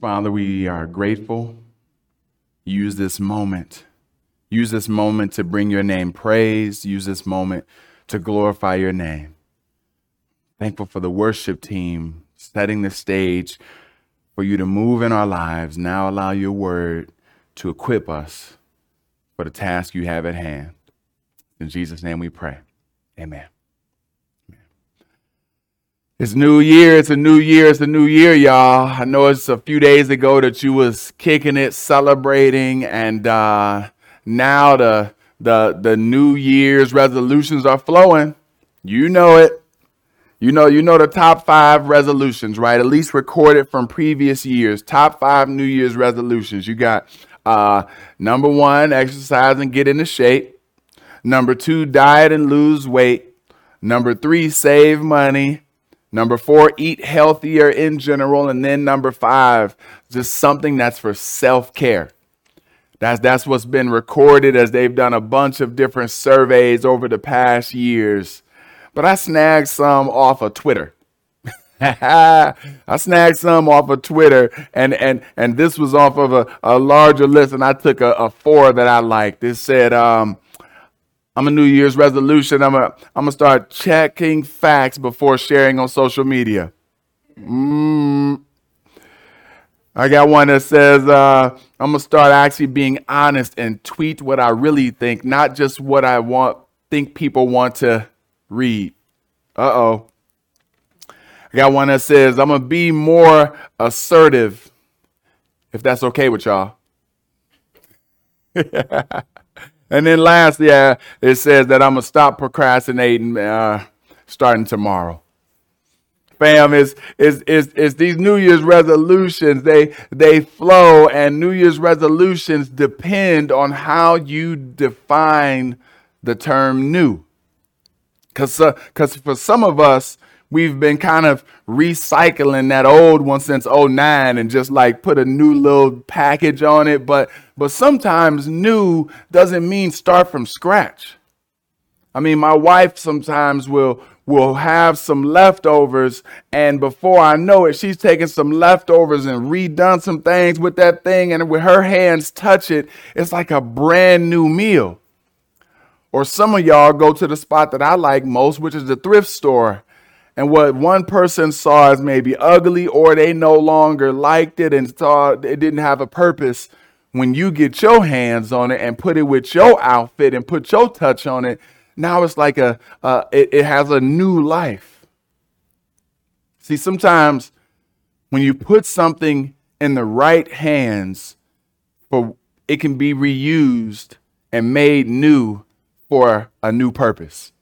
Father, we are grateful. Use this moment. Use this moment to bring your name praise. Use this moment to glorify your name. Thankful for the worship team setting the stage for you to move in our lives. Now allow your word to equip us for the task you have at hand. In Jesus' name we pray. Amen. It's New Year. It's a new year. It's a new year, y'all. I know it's a few days ago that you was kicking it, celebrating, and uh, now the the the New Year's resolutions are flowing. You know it. You know, you know the top five resolutions, right? At least recorded from previous years. Top five New Year's resolutions. You got uh, number one, exercise and get into shape. Number two, diet and lose weight. Number three, save money. Number four, eat healthier in general. And then number five, just something that's for self care. That's, that's what's been recorded as they've done a bunch of different surveys over the past years. But I snagged some off of Twitter. I snagged some off of Twitter, and and and this was off of a, a larger list, and I took a, a four that I liked. It said, um, I'm a New Year's resolution. I'm a, I'm gonna start checking facts before sharing on social media. Mm. I got one that says uh, I'm gonna start actually being honest and tweet what I really think, not just what I want think people want to read. Uh oh. I got one that says I'm gonna be more assertive, if that's okay with y'all. And then lastly, yeah, it says that I'm gonna stop procrastinating uh, starting tomorrow. Fam, is is is these New Year's resolutions? They they flow, and New Year's resolutions depend on how you define the term new. Because uh, for some of us, we've been kind of recycling that old one since 09 and just like put a new little package on it. But but sometimes new doesn't mean start from scratch. I mean my wife sometimes will will have some leftovers and before i know it she's taken some leftovers and redone some things with that thing and with her hands touch it it's like a brand new meal. Or some of y'all go to the spot that I like most, which is the thrift store and what one person saw as maybe ugly or they no longer liked it and thought it didn't have a purpose when you get your hands on it and put it with your outfit and put your touch on it now it's like a uh, it, it has a new life. See sometimes when you put something in the right hands for it can be reused and made new for a new purpose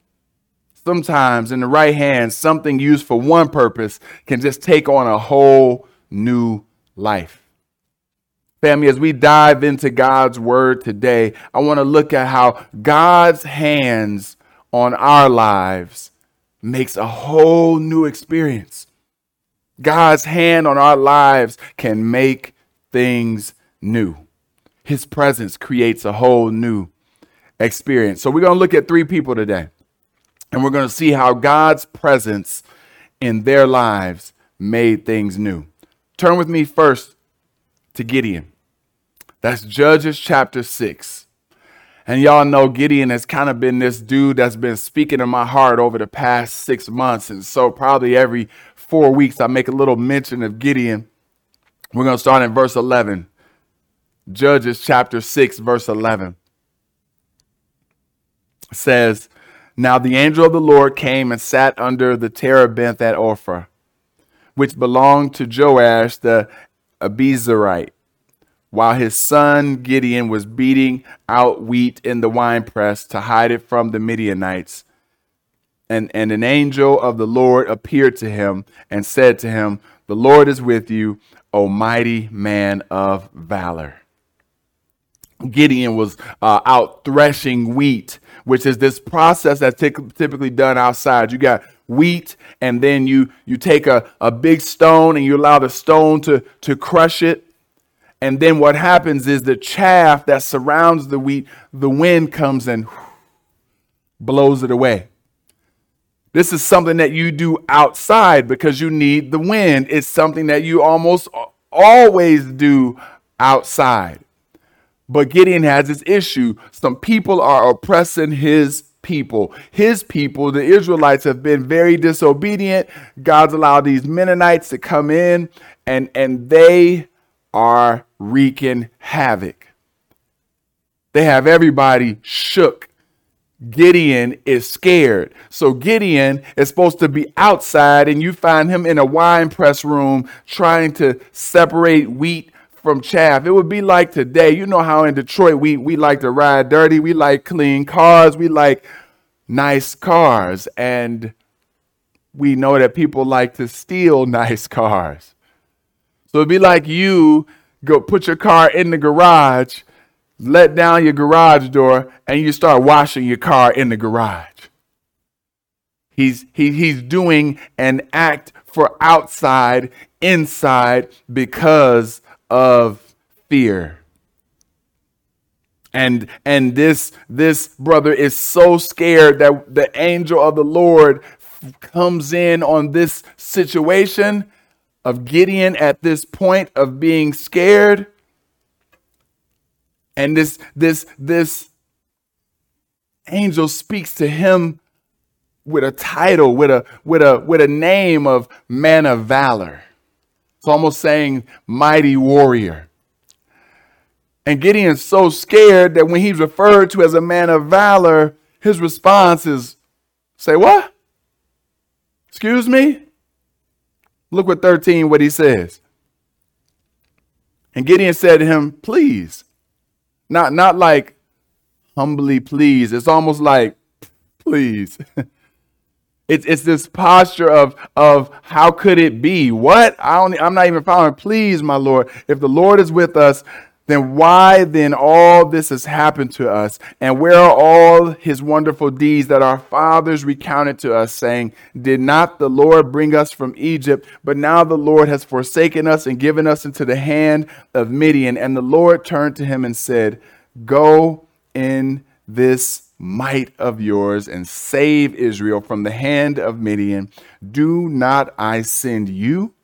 sometimes in the right hand, something used for one purpose can just take on a whole new life. Family, as we dive into God's word today, I want to look at how God's hands on our lives makes a whole new experience. God's hand on our lives can make things new. His presence creates a whole new experience. So, we're going to look at three people today. And we're going to see how God's presence in their lives made things new. Turn with me first to Gideon. That's Judges chapter 6. And y'all know Gideon has kind of been this dude that's been speaking in my heart over the past six months. And so, probably every four weeks, I make a little mention of Gideon. We're going to start in verse 11. Judges chapter 6, verse 11 says, now the angel of the Lord came and sat under the terebinth at Ophrah, which belonged to Joash the Abiezrite, while his son Gideon was beating out wheat in the winepress to hide it from the Midianites. And, and an angel of the Lord appeared to him and said to him, The Lord is with you, O mighty man of valor. Gideon was uh, out threshing wheat which is this process that's t- typically done outside. You got wheat, and then you you take a, a big stone and you allow the stone to, to crush it. And then what happens is the chaff that surrounds the wheat, the wind comes and blows it away. This is something that you do outside because you need the wind. It's something that you almost always do outside. But Gideon has this issue. Some people are oppressing his people. His people, the Israelites, have been very disobedient. God's allowed these Midianites to come in and, and they are wreaking havoc. They have everybody shook. Gideon is scared. So Gideon is supposed to be outside, and you find him in a wine press room trying to separate wheat from chaff. It would be like today. You know how in Detroit we, we like to ride dirty, we like clean cars, we like nice cars, and we know that people like to steal nice cars. So it'd be like you go put your car in the garage, let down your garage door, and you start washing your car in the garage. He's, he, he's doing an act for outside, inside, because of fear. And, and this, this brother is so scared that the angel of the Lord comes in on this situation of Gideon at this point of being scared. And this, this, this angel speaks to him with a title, with a, with a, with a name of man of valor. It's almost saying mighty warrior. And Gideon's so scared that when he's referred to as a man of valor, his response is, Say what? Excuse me? Look what 13, what he says. And Gideon said to him, Please. Not, not like humbly please. It's almost like, Please. It's, it's this posture of, of how could it be? What? I don't, I'm not even following. Please, my Lord, if the Lord is with us, then why then all this has happened to us? And where are all his wonderful deeds that our fathers recounted to us, saying, Did not the Lord bring us from Egypt? But now the Lord has forsaken us and given us into the hand of Midian. And the Lord turned to him and said, Go in this might of yours and save Israel from the hand of Midian. Do not I send you?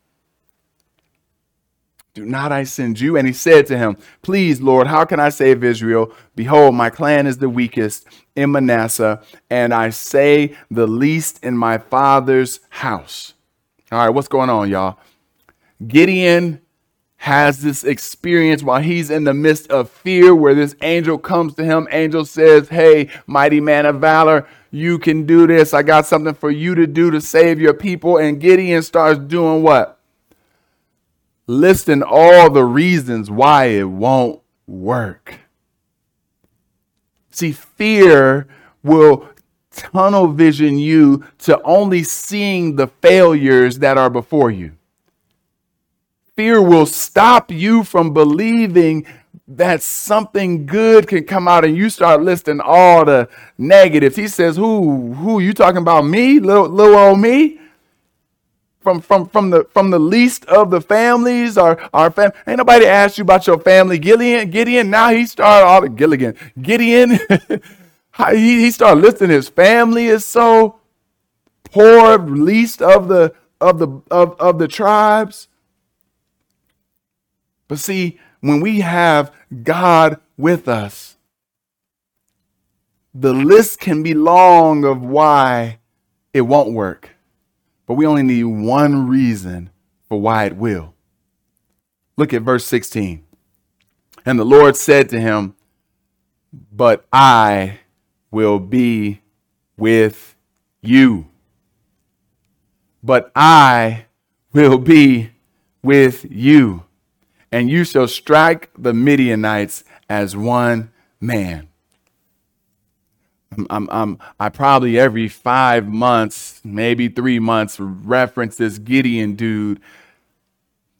Do not I send you? And he said to him, Please, Lord, how can I save Israel? Behold, my clan is the weakest in Manasseh, and I say the least in my father's house. All right, what's going on, y'all? Gideon has this experience while he's in the midst of fear where this angel comes to him. Angel says, Hey, mighty man of valor, you can do this. I got something for you to do to save your people. And Gideon starts doing what? Listing all the reasons why it won't work. See, fear will tunnel vision you to only seeing the failures that are before you fear will stop you from believing that something good can come out and you start listing all the negatives. He says, Who who you talking about me? Little little old me? From from from the from the least of the families, our our fam ain't nobody asked you about your family. Gideon, Gideon, now he started all the Gilligan. Gideon, he, he started listing his family is so poor, least of the of the of, of the tribes. But see, when we have God with us, the list can be long of why it won't work. But we only need one reason for why it will. Look at verse 16. And the Lord said to him, But I will be with you. But I will be with you and you shall strike the Midianites as one man. I'm, I'm, I'm, i probably every five months, maybe three months, reference this Gideon dude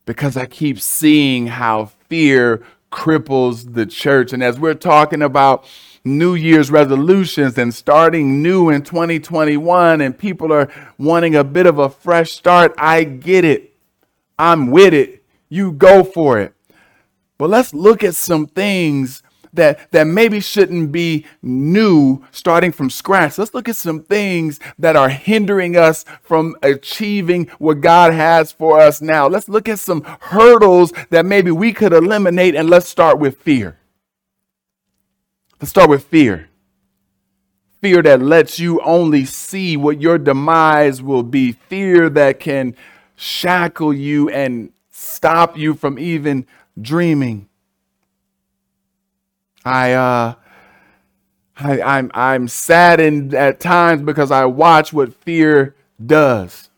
because I keep seeing how fear cripples the church. And as we're talking about New Year's resolutions and starting new in 2021, and people are wanting a bit of a fresh start, I get it. I'm with it you go for it. But let's look at some things that, that maybe shouldn't be new starting from scratch. Let's look at some things that are hindering us from achieving what God has for us now. Let's look at some hurdles that maybe we could eliminate and let's start with fear. Let's start with fear. Fear that lets you only see what your demise will be. Fear that can shackle you and stop you from even dreaming. I uh I, I'm I'm saddened at times because I watch what fear does.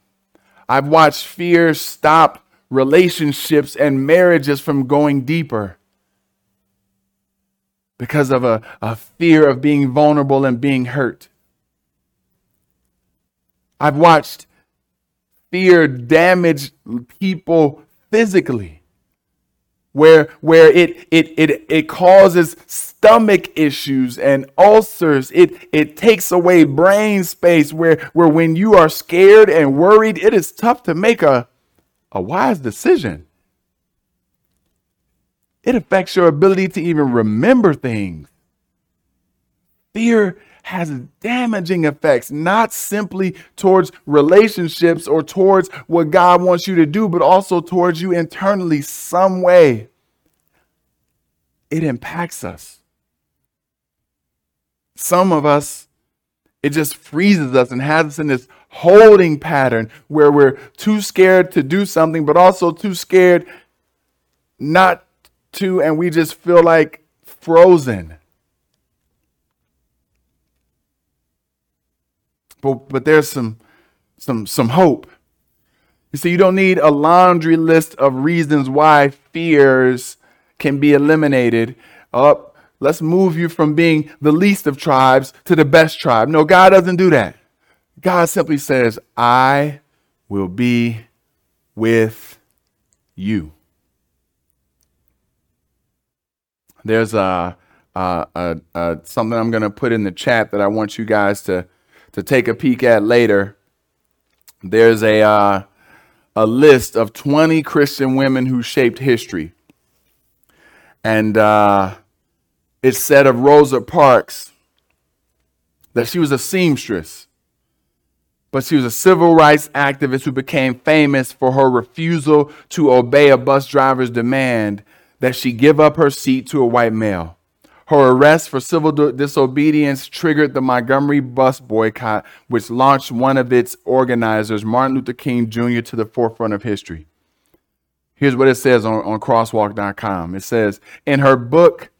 I've watched fear stop relationships and marriages from going deeper because of a, a fear of being vulnerable and being hurt. I've watched fear damage people physically where where it it it it causes stomach issues and ulcers. It it takes away brain space where where when you are scared and worried it is tough to make a a wise decision. It affects your ability to even remember things fear has damaging effects, not simply towards relationships or towards what God wants you to do, but also towards you internally, some way. It impacts us. Some of us, it just freezes us and has us in this holding pattern where we're too scared to do something, but also too scared not to, and we just feel like frozen. But, but there's some, some, some hope. You see, you don't need a laundry list of reasons why fears can be eliminated. Up, let's move you from being the least of tribes to the best tribe. No, God doesn't do that. God simply says, I will be with you. There's a, a, a, a something I'm going to put in the chat that I want you guys to to take a peek at later, there's a, uh, a list of 20 Christian women who shaped history. And uh, it said of Rosa Parks that she was a seamstress, but she was a civil rights activist who became famous for her refusal to obey a bus driver's demand that she give up her seat to a white male. Her arrest for civil disobedience triggered the Montgomery bus boycott, which launched one of its organizers, Martin Luther King Jr., to the forefront of history. Here's what it says on, on crosswalk.com it says, In her book,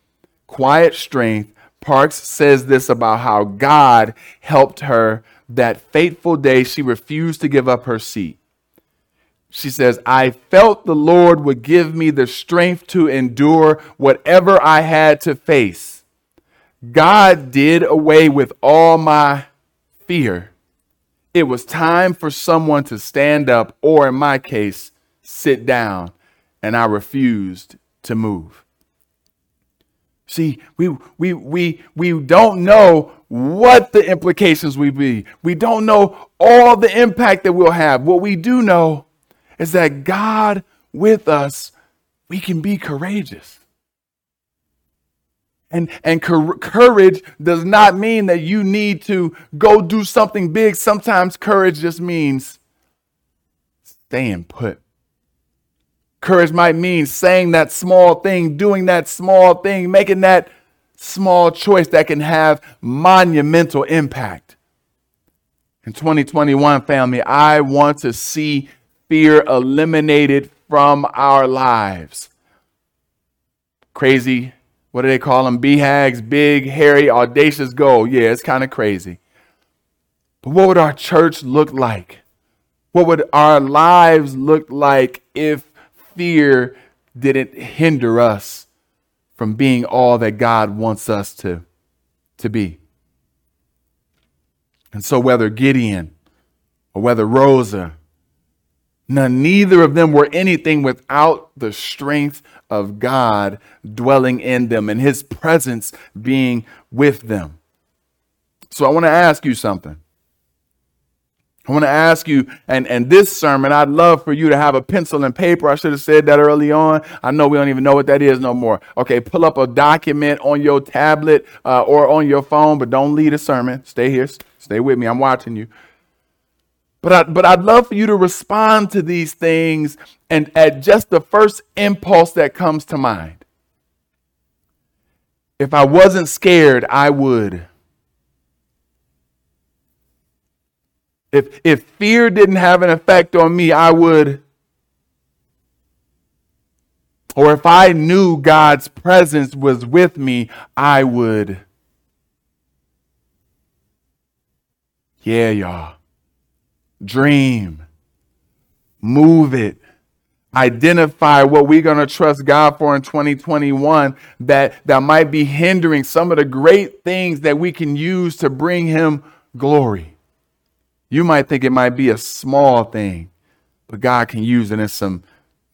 Quiet Strength, Parks says this about how God helped her that fateful day she refused to give up her seat she says, I felt the Lord would give me the strength to endure whatever I had to face. God did away with all my fear. It was time for someone to stand up, or in my case, sit down, and I refused to move. See, we, we, we, we don't know what the implications will be. We don't know all the impact that we'll have. What we do know is that God with us, we can be courageous. And, and courage does not mean that you need to go do something big. Sometimes courage just means staying put. Courage might mean saying that small thing, doing that small thing, making that small choice that can have monumental impact. In 2021, family, I want to see fear eliminated from our lives. Crazy, what do they call them? BHAGs, big, hairy, audacious goal. Yeah, it's kind of crazy. But what would our church look like? What would our lives look like if fear didn't hinder us from being all that God wants us to, to be? And so, whether Gideon or whether Rosa None, neither of them were anything without the strength of God dwelling in them and his presence being with them. So I want to ask you something. I want to ask you, and, and this sermon, I'd love for you to have a pencil and paper. I should have said that early on. I know we don't even know what that is no more. Okay, pull up a document on your tablet uh, or on your phone, but don't lead a sermon. Stay here. Stay with me. I'm watching you. But, I, but I'd love for you to respond to these things and at just the first impulse that comes to mind. If I wasn't scared, I would. If, if fear didn't have an effect on me, I would. Or if I knew God's presence was with me, I would. Yeah, y'all. Dream. Move it. Identify what we're going to trust God for in 2021 that, that might be hindering some of the great things that we can use to bring Him glory. You might think it might be a small thing, but God can use it in some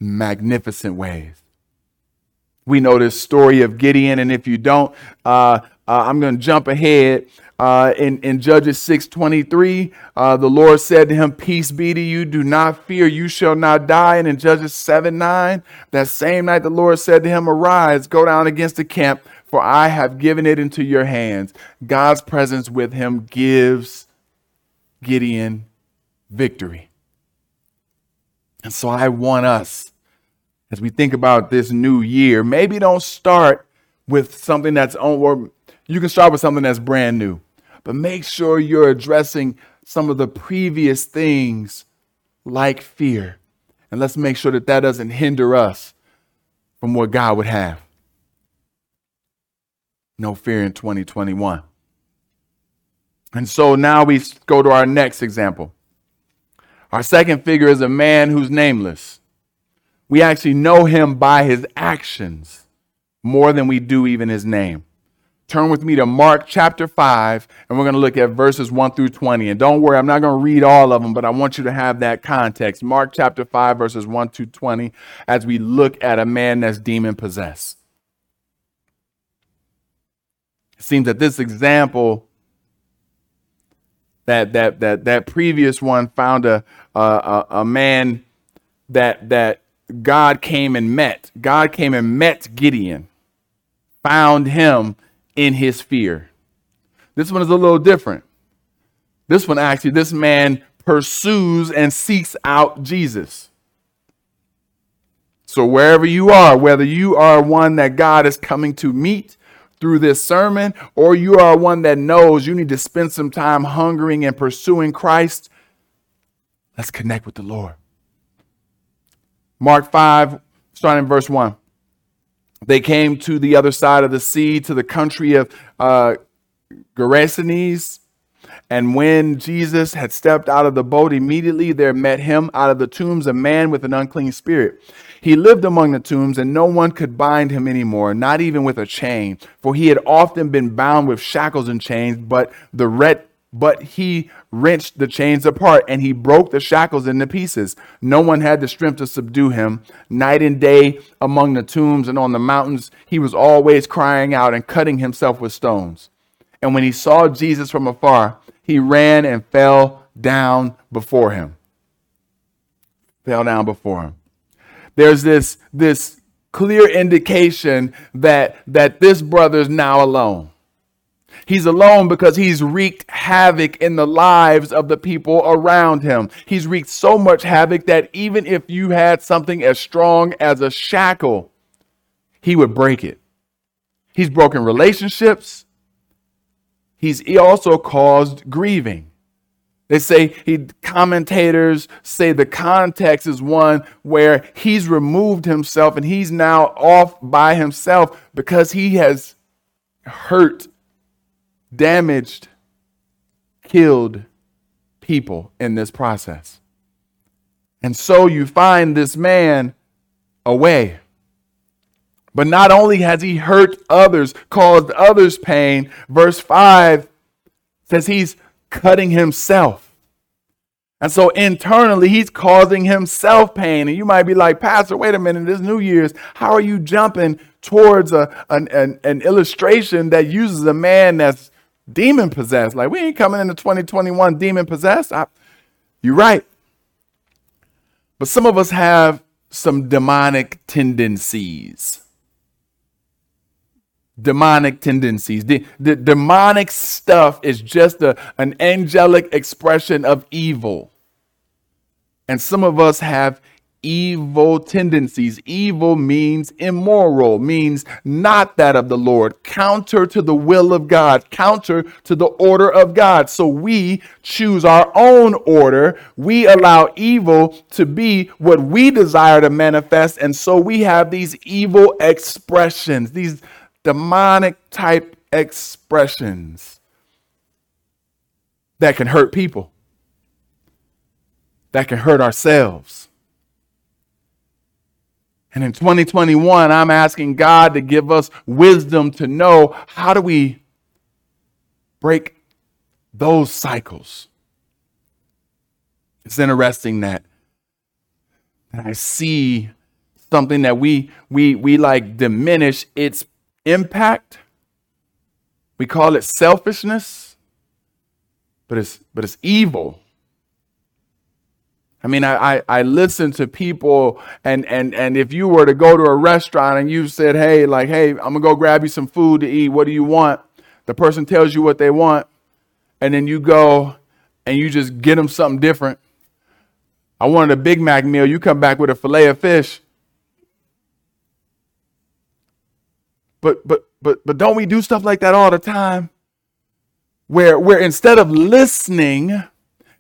magnificent ways. We know this story of Gideon, and if you don't, uh, uh, I'm going to jump ahead. Uh, in, in Judges 6.23, uh, the Lord said to him, Peace be to you, do not fear, you shall not die. And in Judges 7.9, that same night the Lord said to him, Arise, go down against the camp, for I have given it into your hands. God's presence with him gives Gideon victory. And so I want us, as we think about this new year, maybe don't start with something that's on, or you can start with something that's brand new, but make sure you're addressing some of the previous things like fear. And let's make sure that that doesn't hinder us from what God would have. No fear in 2021. And so now we go to our next example. Our second figure is a man who's nameless. We actually know him by his actions more than we do even his name. Turn with me to Mark chapter 5, and we're going to look at verses 1 through 20. And don't worry, I'm not going to read all of them, but I want you to have that context. Mark chapter 5, verses 1 through 20, as we look at a man that's demon possessed. It seems that this example that that that that previous one found a a, a man that that God came and met. God came and met Gideon, found him in his fear. This one is a little different. This one actually, this man pursues and seeks out Jesus. So wherever you are, whether you are one that God is coming to meet through this sermon, or you are one that knows you need to spend some time hungering and pursuing Christ, let's connect with the Lord. Mark 5, starting in verse 1. They came to the other side of the sea, to the country of uh, Gerasenes. And when Jesus had stepped out of the boat, immediately there met him out of the tombs a man with an unclean spirit. He lived among the tombs, and no one could bind him anymore, not even with a chain, for he had often been bound with shackles and chains, but the ret- but he wrenched the chains apart and he broke the shackles into pieces. No one had the strength to subdue him. Night and day among the tombs and on the mountains, he was always crying out and cutting himself with stones. And when he saw Jesus from afar, he ran and fell down before him. Fell down before him there's this, this clear indication that, that this brother is now alone. He's alone because he's wreaked havoc in the lives of the people around him. He's wreaked so much havoc that even if you had something as strong as a shackle, he would break it. He's broken relationships. He's also caused grieving. They say he commentators say the context is one where he's removed himself and he's now off by himself because he has hurt, damaged, killed people in this process. And so you find this man away. But not only has he hurt others, caused others pain, verse 5 says he's cutting himself. And so internally, he's causing himself pain. And you might be like, Pastor, wait a minute, this New Year's, how are you jumping towards a, an, an, an illustration that uses a man that's demon possessed? Like, we ain't coming into 2021 demon possessed. I, You're right. But some of us have some demonic tendencies. Demonic tendencies. The, the demonic stuff is just a, an angelic expression of evil. And some of us have evil tendencies. Evil means immoral, means not that of the Lord, counter to the will of God, counter to the order of God. So we choose our own order. We allow evil to be what we desire to manifest. And so we have these evil expressions, these demonic type expressions that can hurt people, that can hurt ourselves and in 2021, I'm asking God to give us wisdom to know how do we break those cycles. It's interesting that, that I see something that we we we like diminish its impact. We call it selfishness, but it's but it's evil. I mean, I, I, I, listen to people, and, and, and if you were to go to a restaurant and you said, hey, like, hey, I'm going to go grab you some food to eat. What do you want? The person tells you what they want, and then you go and you just get them something different. I wanted a Big Mac meal. You come back with a filet of fish. But, but, but, but don't we do stuff like that all the time? Where, where instead of listening,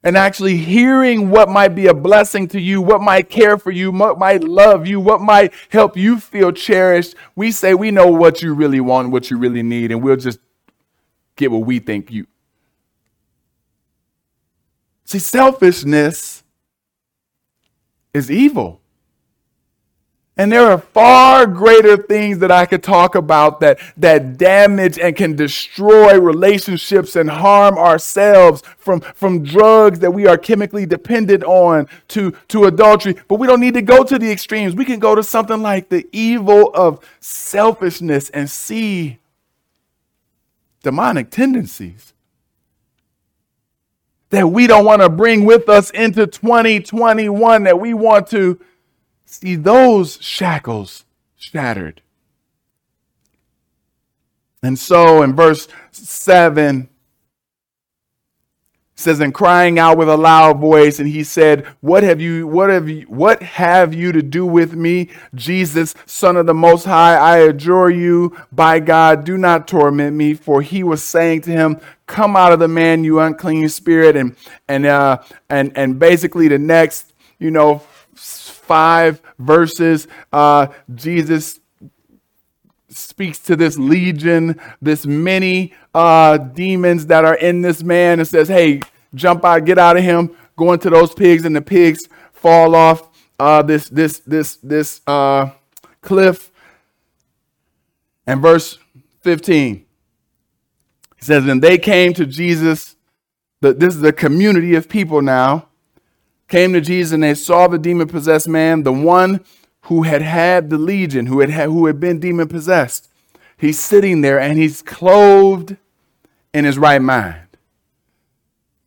and actually hearing what might be a blessing to you, what might care for you, what might love you, what might help you feel cherished, we say we know what you really want, what you really need, and we'll just get what we think you. See, selfishness is evil. And there are far greater things that I could talk about that, that damage and can destroy relationships and harm ourselves from, from drugs that we are chemically dependent on to, to adultery. But we don't need to go to the extremes. We can go to something like the evil of selfishness and see demonic tendencies that we don't want to bring with us into 2021, that we want to see those shackles shattered. And so in verse 7, says and crying out with a loud voice and he said what have you what have you what have you to do with me jesus son of the most high? I adjure you by god do not torment me. For he was saying to him come out of the man you unclean spirit. And and uh and and basically the next you know five verses, uh, Jesus speaks to this legion, this many uh, demons that are in this man, and says, Hey, jump out, get out of him, go into those pigs, and the pigs fall off uh, this this this this uh, cliff. And verse 15. He says, And they came to Jesus. The, this is a community of people now came to Jesus and they saw the demon possessed man, the one who had had the legion, who had, who had been demon possessed. He's sitting there and he's clothed in his right mind.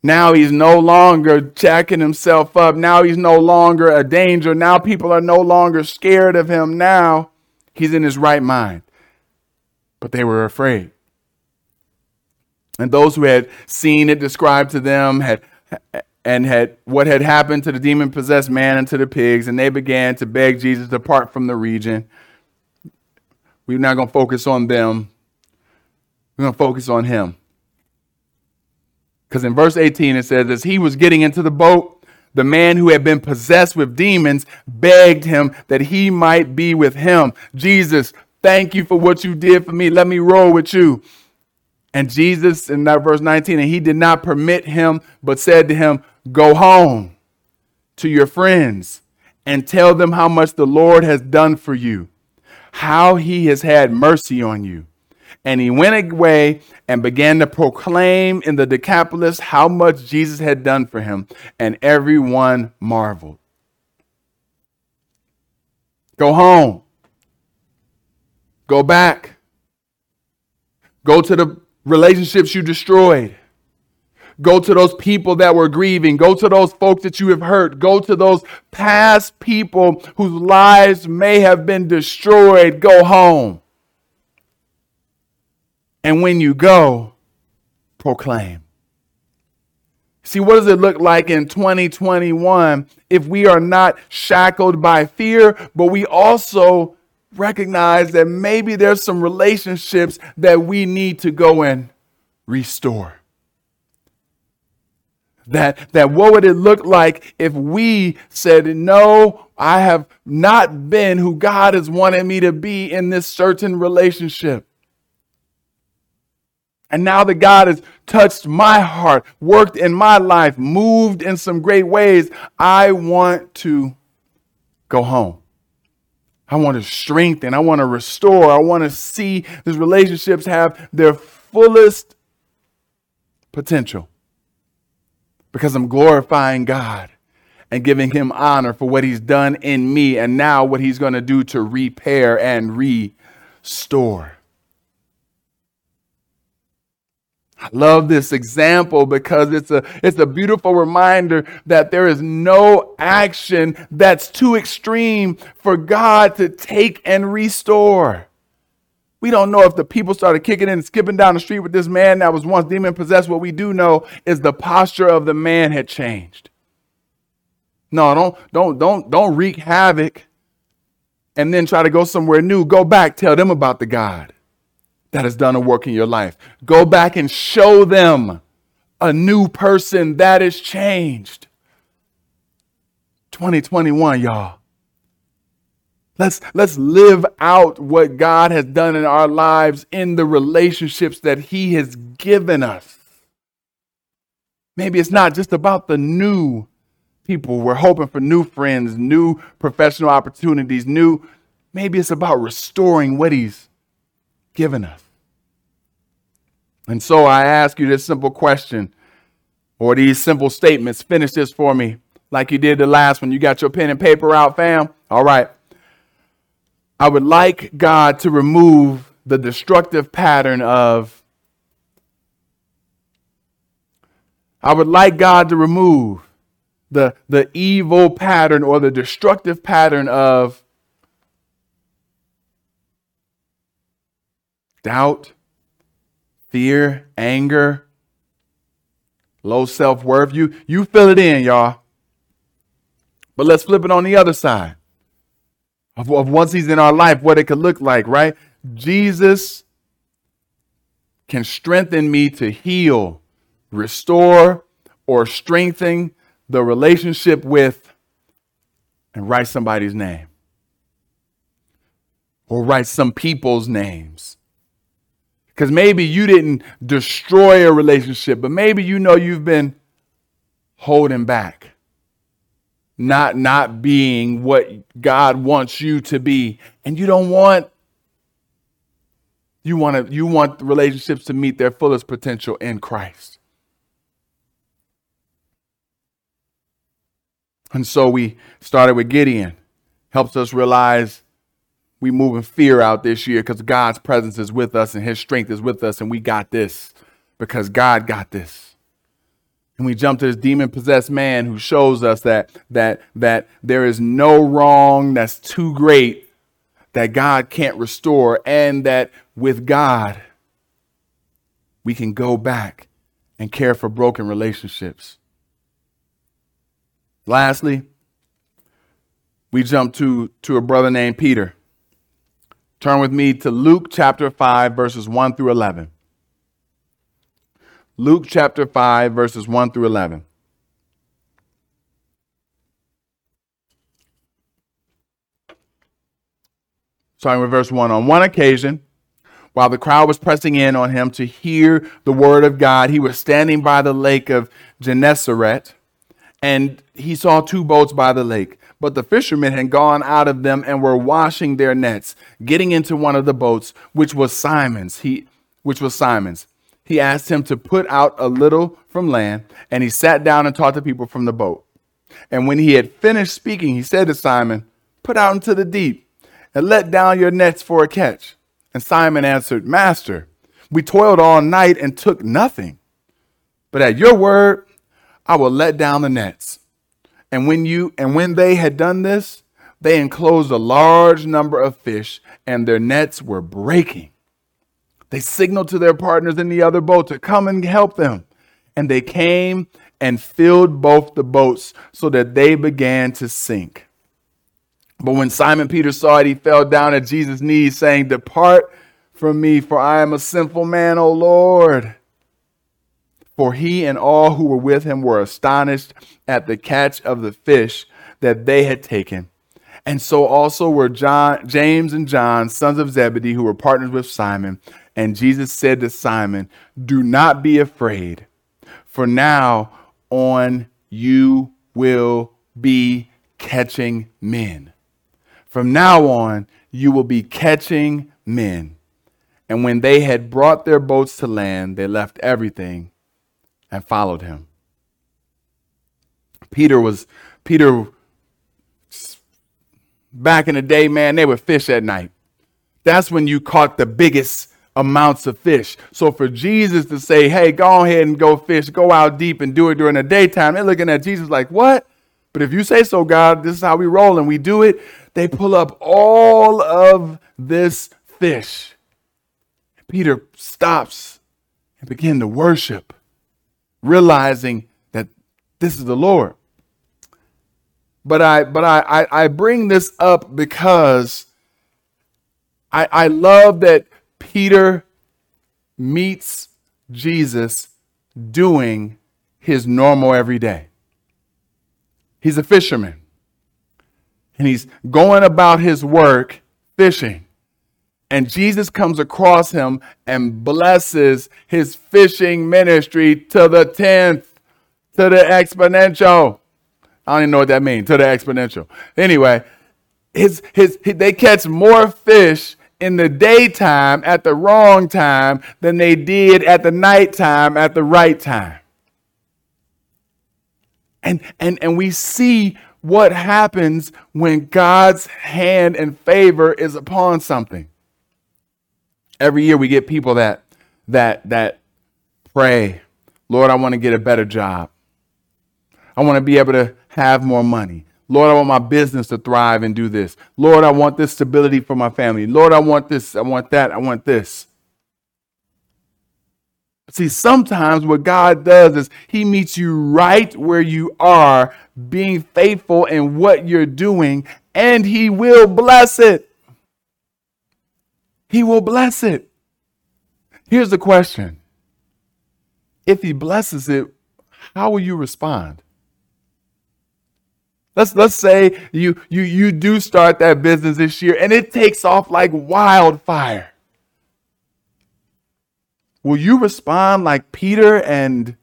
Now he's no longer jacking himself up. Now he's no longer a danger. Now people are no longer scared of him. Now he's in his right mind. But they were afraid. And those who had seen it described to them had and had what had happened to the demon possessed man and to the pigs, and they began to beg Jesus to depart from the region. We're not going to focus on them. We're going to focus on him. Because in verse 18 it says, As he was getting into the boat, the man who had been possessed with demons begged him that he might be with him. Jesus, thank you for what you did for me. Let me roll with you. And Jesus, in that verse 19, and he did not permit him, but said to him, Go home to your friends and tell them how much the Lord has done for you, how he has had mercy on you. And he went away and began to proclaim in the Decapolis how much Jesus had done for him, and everyone marveled. Go home. Go back. Go to the relationships you destroyed. Go to those people that were grieving. Go to those folks that you have hurt. Go to those past people whose lives may have been destroyed. Go home. And when you go, proclaim. See, what does it look like in 2021 if we are not shackled by fear, but we also recognize that maybe there's some relationships that we need to go and restore? That, that what would it look like if we said, No, I have not been who God has wanted me to be in this certain relationship? And now that God has touched my heart, worked in my life, moved in some great ways, I want to go home. I want to strengthen. I want to restore. I want to see these relationships have their fullest potential because I'm glorifying God and giving Him honor for what He's done in me and now what He's going to do to repair and restore. I love this example because it's a, it's a beautiful reminder that there is no action that's too extreme for God to take and restore. We don't know if the people started kicking in and skipping down the street with this man that was once demon possessed. What we do know is the posture of the man had changed. No, don't, don't, don't, don't wreak havoc and then try to go somewhere new. Go back, tell them about the God that has done a work in your life. Go back and show them a new person that is changed. 2021, y'all. Let's, let's live out what God has done in our lives in the relationships that He has given us. Maybe it's not just about the new people. We're hoping for new friends, new professional opportunities, new. Maybe it's about restoring what He's given us. And so I ask you this simple question or these simple statements. Finish this for me like you did the last one. You got your pen and paper out, fam? All right. I would like God to remove the destructive pattern of. I would like God to remove the, the evil pattern or the destructive pattern of doubt, fear, anger, low self worth. You, you fill it in, y'all. But let's flip it on the other side of, of once he's in our life, what it could look like, right? Jesus can strengthen me to heal, restore, or strengthen the relationship with and write somebody's name or write some people's names because maybe you didn't destroy a relationship, but maybe you know you've been holding back. Not not being what God wants you to be. And you don't want you want to you want relationships to meet their fullest potential in Christ. And so we started with Gideon. Helps us realize we moving fear out this year because God's presence is with us and his strength is with us and we got this because God got this. And we jump to this demon possessed man who shows us that that that there is no wrong that's too great that God can't restore and that with God we can go back and care for broken relationships. Lastly, we jump to to a brother named Peter. Turn with me to Luke chapter 5, verses 1 through 11. Luke chapter 5, verses 1 through 11. Starting with verse 1. On one occasion, while the crowd was pressing in on him to hear the word of God, he was standing by the lake of Gennesaret, and he saw two boats by the lake but the fishermen had gone out of them and were washing their nets, getting into one of the boats, which was Simon's. He, which was Simon's. He asked him to put out a little from land, and he sat down and taught the people from the boat. And when he had finished speaking, he said to Simon, Put out into the deep and let down your nets for a catch. And Simon answered, Master, we toiled all night and took nothing. But at your word, I will let down the nets. And when you and when they had done this, they enclosed a large number of fish, and their nets were breaking. They signaled to their partners in the other boat to come and help them. And they came and filled both the boats so that they began to sink. But when Simon Peter saw it, he fell down at Jesus' knees, saying, Depart from me, for I am a sinful man, O Lord. For he and all who were with him were astonished at the catch of the fish that they had taken. And so also were John, James and John, sons of Zebedee, who were partners with Simon. And Jesus said to Simon, Do not be afraid, for now on you will be catching men. From now on, you will be catching men. And when they had brought their boats to land, they left everything and followed him. Peter was, Peter, back in the day, man, they would fish at night. That's when you caught the biggest amounts of fish. So for Jesus to say, hey, go ahead and go fish, go out deep and do it during the daytime, they're looking at Jesus like, what? But if you say so, God, this is how we roll and we do it, they pull up all of this fish. Peter stops and begin to worship realizing that this is the Lord. But I but I, I, I bring this up because I, I love that Peter meets Jesus doing his normal every day. He's a fisherman. And he's going about his work fishing and Jesus comes across him and blesses his fishing ministry to the 10th, to the exponential. I don't even know what that means, to the exponential. Anyway, his, his, they catch more fish in the daytime at the wrong time than they did at the nighttime at the right time. And, and, and we see what happens when God's hand and favor is upon something. Every year we get people that that that pray, Lord, I want to get a better job. I want to be able to have more money. Lord, I want my business to thrive and do this. Lord, I want this stability for my family. Lord, I want this, I want that, I want this. See, sometimes what God does is He meets you right where you are, being faithful in what you're doing, and He will bless it. He will bless it. Here's the question If He blesses it, how will you respond? Let's let's say you you you do start that business this year and it takes off like wildfire. Will you respond like Peter and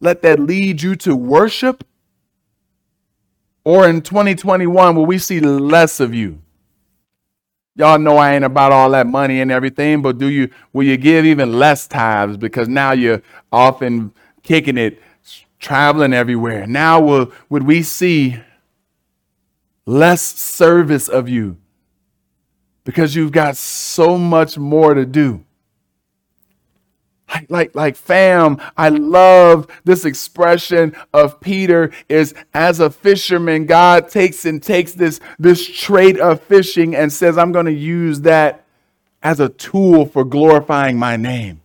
let that lead you to worship? Or in 2021 will we see less of you? Y'all know I ain't about all that money and everything, but do you will you give even less tithes because now you're often kicking it, traveling everywhere. Now will would we see less service of you because you've got so much more to do? Like, like, like, fam, I love this expression of Peter is as a fisherman, God takes and takes this, this trait of fishing and says, I'm going to use that as a tool for glorifying my name.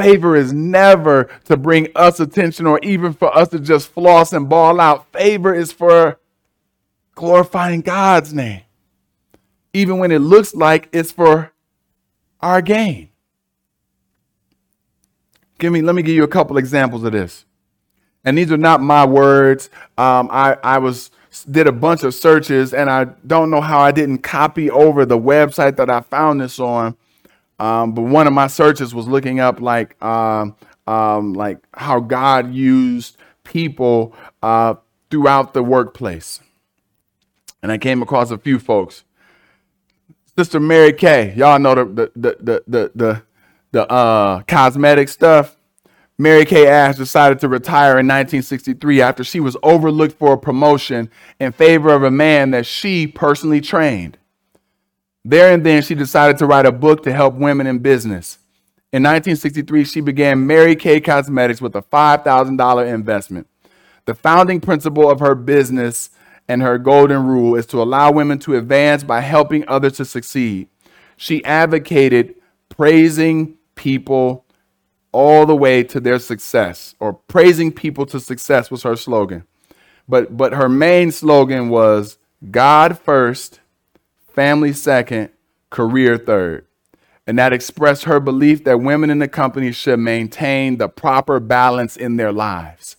Favor is never to bring us attention or even for us to just floss and ball out. Favor is for glorifying God's name, even when it looks like it's for our gain. Give me, let me give you a couple examples of this. And these are not my words. Um, I, I was did a bunch of searches, and I don't know how I didn't copy over the website that I found this on. Um, but one of my searches was looking up like um, um, like how God used people uh, throughout the workplace, and I came across a few folks. Sister Mary Kay, y'all know the the the the the, the the uh, cosmetic stuff. Mary Kay Ash decided to retire in 1963 after she was overlooked for a promotion in favor of a man that she personally trained. There and then, she decided to write a book to help women in business. In 1963, she began Mary Kay Cosmetics with a $5,000 investment. The founding principle of her business and her golden rule is to allow women to advance by helping others to succeed. She advocated praising people all the way to their success, or praising people to success was her slogan. But, but her main slogan was God first, family second, career third and that expressed her belief that women in the company should maintain the proper balance in their lives.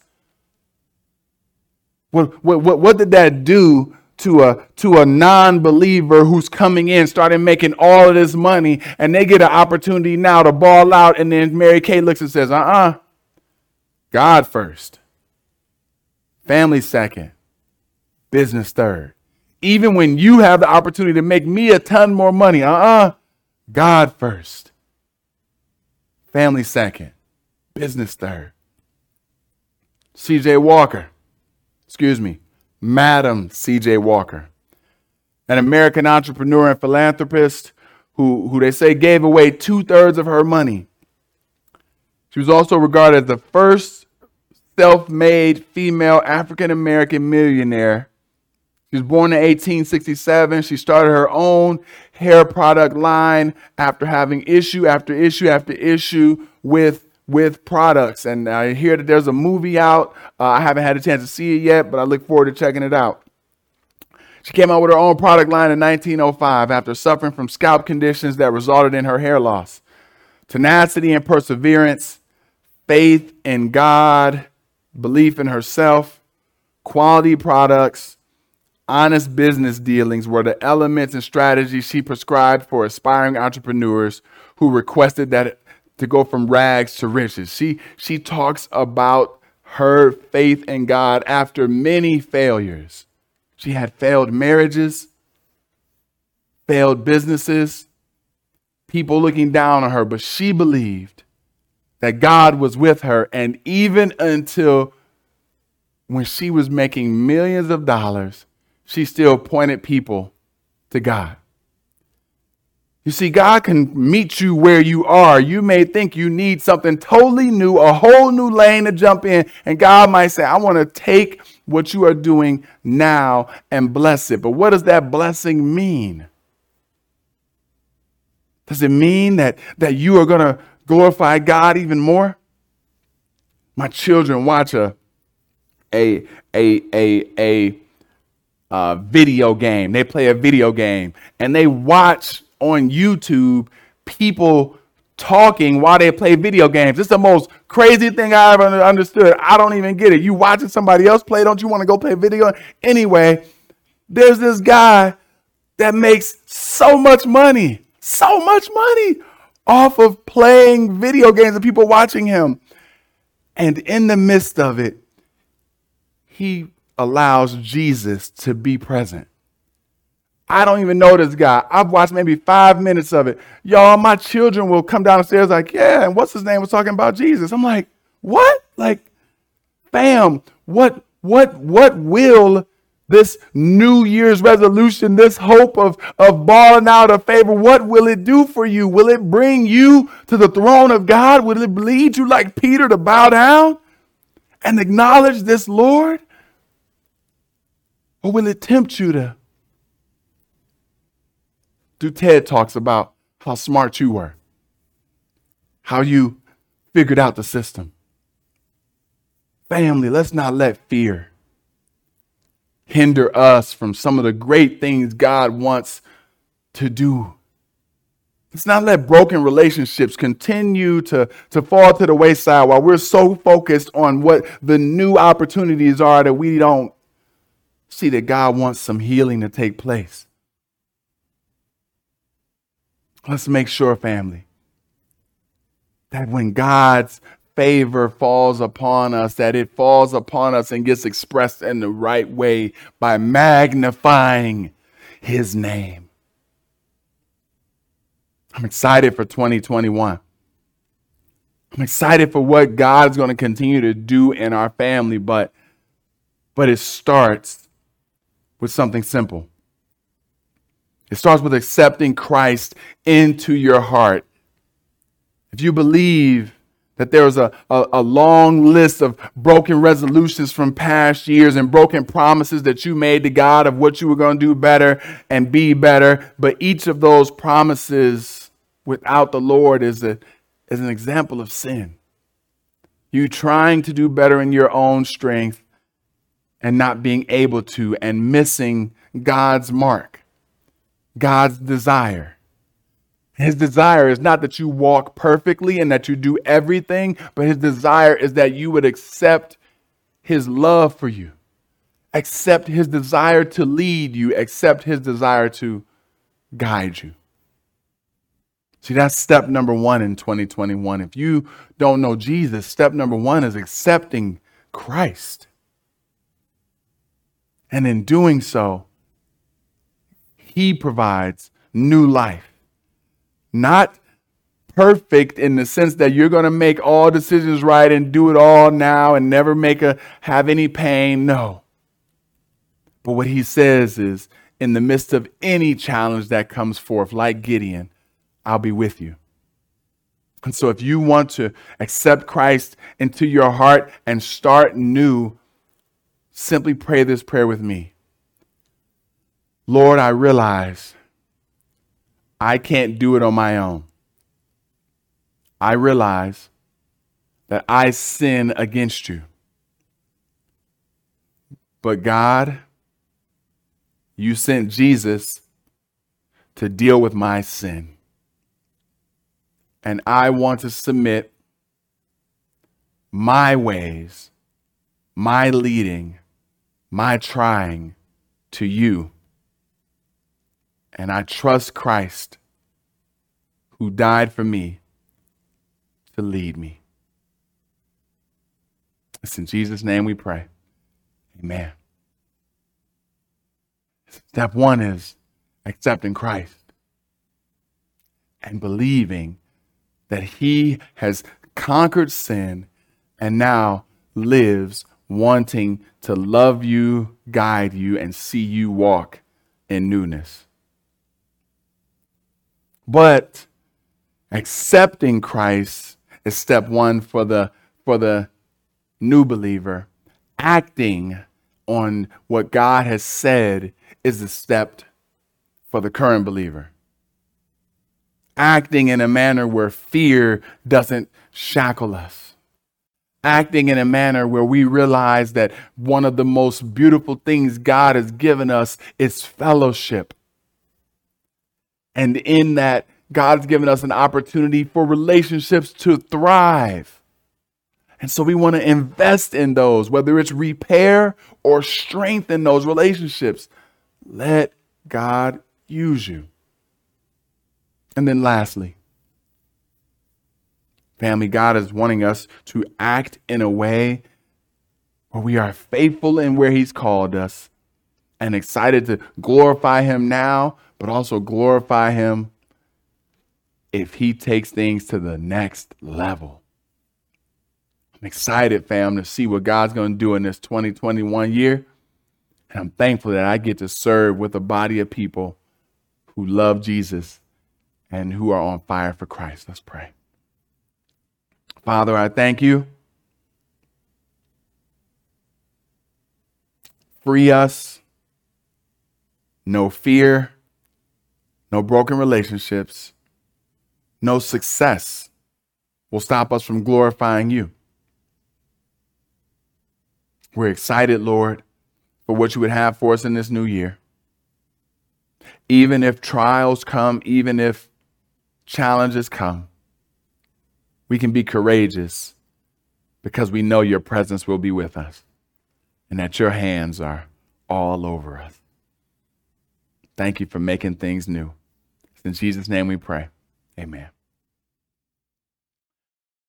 What, what, what, what did that do to a, to a non believer who's coming in, starting making all of this money, and they get an opportunity now to ball out? And then Mary Kay looks and says, uh uh-uh. uh God first, family second, business third. Even when you have the opportunity to make me a ton more money, uh uh-uh. uh God first, family second, business third. CJ Walker, excuse me, Madam CJ Walker, an American entrepreneur and philanthropist who, who they say gave away two thirds of her money. She was also regarded as the first self made female African American millionaire she was born in 1867. She started her own hair product line after having issue after issue after issue with with products. And I hear that there's a movie out. Uh, I haven't had a chance to see it yet, but I look forward to checking it out. She came out with her own product line in 1905 after suffering from scalp conditions that resulted in her hair loss. Tenacity and perseverance, faith in God, belief in herself, quality products, honest business dealings were the elements and strategies she prescribed for aspiring entrepreneurs who requested that to go from rags to riches. She she talks about her faith in God after many failures. She had failed marriages, failed businesses, people looking down on her, but she believed that God was with her and even until when she was making millions of dollars she still pointed people to God. You see, God can meet you where you are. You may think you need something totally new, a whole new lane to jump in, and God might say, I want to take what you are doing now and bless it. But what does that blessing mean? Does it mean that, that you are going to glorify God even more? My children watch a, a, a, a, a uh, video game. They play a video game and they watch on YouTube people talking while they play video games. It's the most crazy thing I ever understood. I don't even get it. You watching somebody else play, don't you want to go play video? Anyway, there's this guy that makes so much money, so much money off of playing video games and people watching him. And in the midst of it, he allows Jesus to be present. I don't even know this guy. I've watched maybe five minutes of it. Y'all, my children will come downstairs like, yeah, and what's his name was talking about Jesus. I'm like, what? Like, bam, what, what, what will this New Year's resolution, this hope of, of balling out of favor, what will it do for you? Will it bring you to the throne of God? Will it lead you like Peter to bow down and acknowledge this Lord? Or will it tempt you to do TED Talks about how smart you were, how you figured out the system? Family, let's not let fear hinder us from some of the great things God wants to do. Let's not let broken relationships continue to, to fall to the wayside while we're so focused on what the new opportunities are that we don't see that God wants some healing to take place. Let's make sure, family, that when God's favor falls upon us, that it falls upon us and gets expressed in the right way by magnifying his name. I'm excited for 2021. I'm excited for what God's going to continue to do in our family, but but it starts with something simple. It starts with accepting Christ into your heart if you believe that there is a, a, a, long list of broken resolutions from past years and broken promises that you made to God of what you were going to do better and be better, but each of those promises without the Lord is, a, is an example of sin. You trying to do better in your own strength and not being able to and missing God's mark, God's desire. His desire is not that you walk perfectly and that you do everything, but his desire is that you would accept his love for you, accept his desire to lead you, accept his desire to guide you. See, that's step number one in 2021. If you don't know Jesus, step number one is accepting Christ. And in doing so, he provides new life. Not perfect in the sense that you're going to make all decisions right and do it all now and never make a have any pain. No. But what he says is in the midst of any challenge that comes forth, like Gideon, I'll be with you. And so, if you want to accept Christ into your heart and start new, simply pray this prayer with me Lord, I realize I can't do it on my own. I realize that I sin against you. But God, you sent Jesus to deal with my sin and I want to submit my ways, my leading, my trying to you. And I trust Christ who died for me to lead me. It's in Jesus' name we pray. Amen. Step one is accepting Christ and believing that he has conquered sin and now lives wanting to love you, guide you, and see you walk in newness. But accepting Christ is step one for the, for the new believer. Acting on what God has said is the step for the current believer acting in a manner where fear doesn't shackle us. Acting in a manner where we realize that one of the most beautiful things God has given us is fellowship. And in that, God's given us an opportunity for relationships to thrive. And so we want to invest in those, whether it's repair or strengthen those relationships. Let God use you. And then lastly, family, God is wanting us to act in a way where we are faithful in where He's called us and excited to glorify Him now, but also glorify Him if He takes things to the next level. I'm excited, fam, to see what God's going to do in this 2021 year. And I'm thankful that I get to serve with a body of people who love Jesus and who are on fire for Christ. Let's pray. Father, I thank you. Free us. No fear, no broken relationships, no success will stop us from glorifying you. We're excited, Lord, for what you would have for us in this new year. Even if trials come, even if challenges come, we can be courageous because we know your presence will be with us and that your hands are all over us. Thank you for making things new. In Jesus' name we pray. Amen.